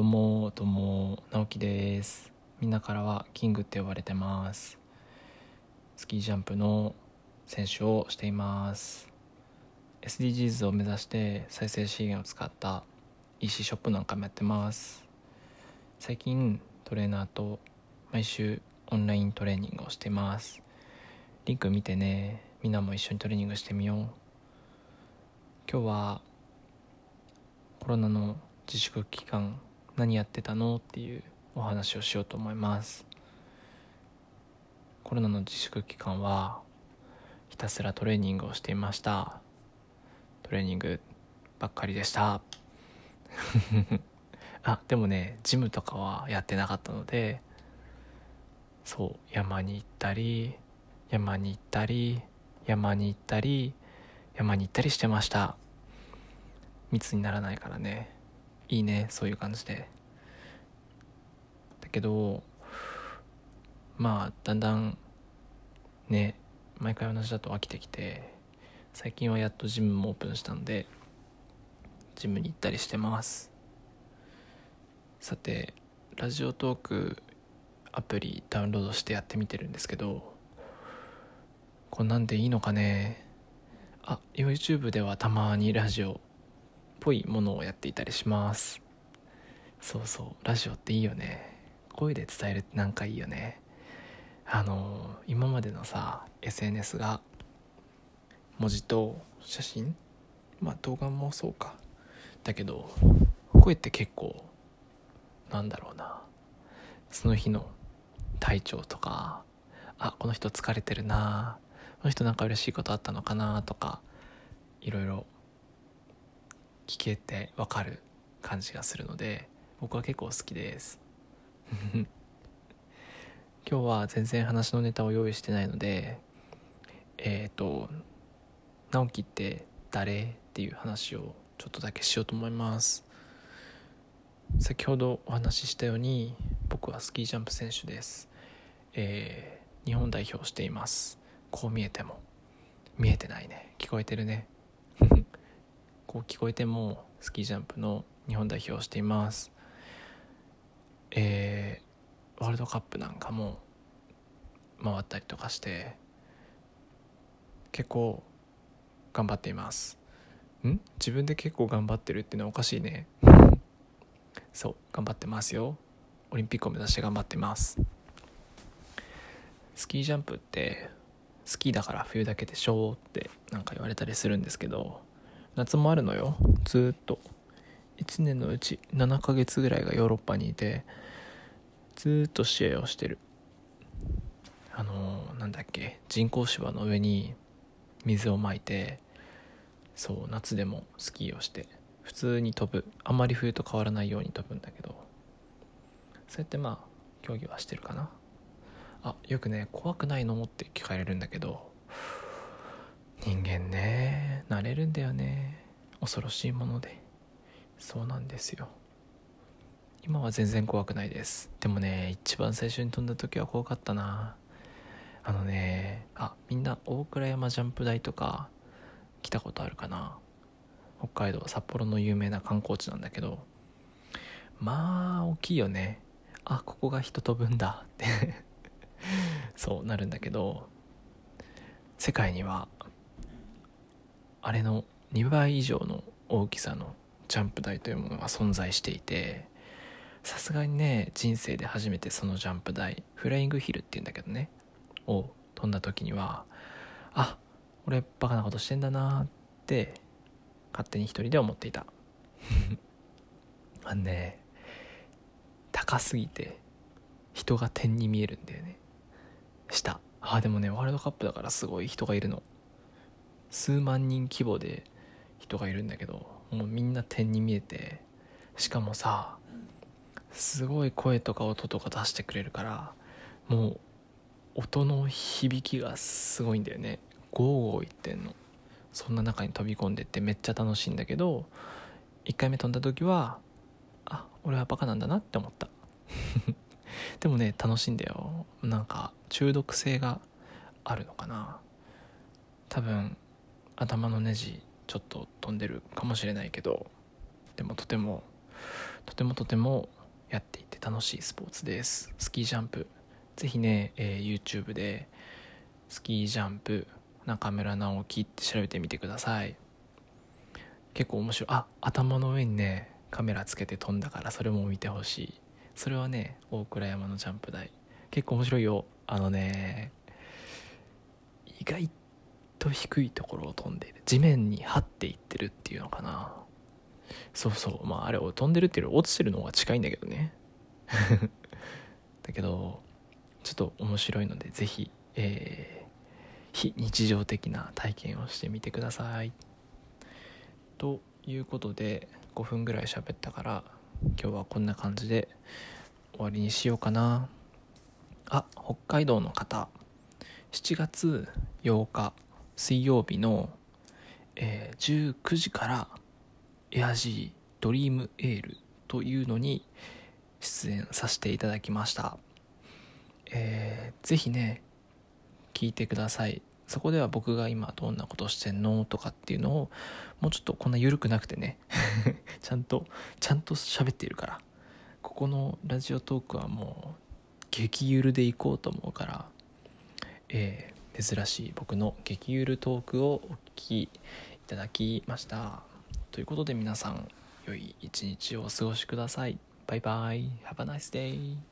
どうもどうも直樹です。みんなからはキングって呼ばれてます。スキージャンプの選手をしています。SDGs を目指して再生資源を使った EC ショップなんかもやってます。最近トレーナーと毎週オンライントレーニングをしてます。リンク見てねみんなも一緒にトレーニングしてみよう。今日はコロナの自粛期間何やってたのっていうお話をしようと思います。コロナの自粛期間はひたすらトレーニングをしていました。トレーニングばっかりでした。あでもねジムとかはやってなかったのでそう山に行ったり山に行ったり山に行ったり山に行ったりしてました。密にならないからね。いいねそういう感じで。だけどまあだんだんね毎回同じだと飽きてきて最近はやっとジムもオープンしたんでジムに行ったりしてます。さてラジオトークアプリダウンロードしてやってみてるんですけどこんなんでいいのかね？あ YouTube ではたまにラジオぽいものをやっていたりします。そうそう。ラジオっていいよね。声で伝えるってなんかいいよね。あの今までのさ SNS が文字と写真まあ動画もそうか。だけど声って結構なんだろうな。その日の体調とかあこの人疲れてるな。この人なんか嬉しいことあったのかなとかいろいろ聞けてわかる感じがするので僕は結構好きです。今日は全然話のネタを用意してないのでえっ、ー、と直樹って誰っていう話をちょっとだけしようと思います。先ほどお話ししたように僕はスキージャンプ選手です。えー、日本代表しています。こう見えても見えてないね。聞こえてるね。こう聞こえてもスキージャンプの日本代表をしています。えー、ワールドカップなんかも回ったりとかして結構頑張っています。ん？自分で結構頑張ってるっていうのはおかしいね。そう頑張ってますよ。オリンピックを目指して頑張ってます。スキージャンプってスキーだから冬だけでしょってなんか言われたりするんですけど夏もあるのよ。ずっと。1年のうち7ヶ月ぐらいがヨーロッパにいてずっと試合をしてる。あのー、なんだっけ人工芝の上に水をまいてそう夏でもスキーをして普通に飛ぶ。あまり冬と変わらないように飛ぶんだけど。そうやってまあ競技はしてるかな。あよくね怖くないのって聞かれるんだけど。人間ね。慣れるんだよね。恐ろしいもので。そうなんですよ。今は全然怖くないです。でもね一番最初に飛んだ時は怖かったな。あのねあみんな大倉山ジャンプ台とか来たことあるかな。北海道札幌の有名な観光地なんだけど。まあ大きいよね。あここが人飛ぶんだ。って。そうなるんだけど。世界にはあれの2倍以上の大きさのジャンプ台というものが存在していてさすがにね人生で初めてそのジャンプ台フライングヒルっていうんだけどねを飛んだ時にはあ俺バカなことしてんだなって勝手に一人で思っていた。あのね高すぎて人が点に見えるんだよね。下。あでもねワールドカップだからすごい人がいるの。数万人規模で人がいるんだけどもうみんな点に見えてしかもさすごい声とか音とか出してくれるからもう音の響きがすごいんだよね。ゴーゴー言ってんの。そんな中に飛び込んでってめっちゃ楽しいんだけど1回目飛んだ時はあ俺はバカなんだなって思った。でもね楽しいんだよ。なんか中毒性があるのかな。多分頭のネジちょっと飛んでるかもしれないけどでもとてもとてもとてもやっていて楽しいスポーツです。スキージャンプ。ぜひね、えー、YouTube でスキージャンプ中村直樹って調べてみてください。結構面白い。あ頭の上にねカメラつけて飛んだからそれも見てほしい。それはね大倉山のジャンプ台。結構面白いよ。あのね意外と低いところを飛んでいる。地面に張っていってるっていうのかな。そうそう。まああれを飛んでるっていうより落ちてるのが近いんだけどね。だけどちょっと面白いので是非えー、非日常的な体験をしてみてください。ということで5分ぐらい喋ったから今日はこんな感じで終わりにしようかな。あ北海道の方。7月8日。水曜日の、えー、19時からエアジードリームエールというのに出演させていただきました、えー、ぜひね聞いてください。そこでは僕が今どんなことしてんのとかっていうのをもうちょっとこんな緩くなくてね ちゃんとちゃんと喋っているからここのラジオトークはもう激ゆるでいこうと思うからえー、珍しい僕の激ゆるトークをお聞きいただきました。ということで皆さん良い一日をお過ごしください。バイバイ。Have a nice day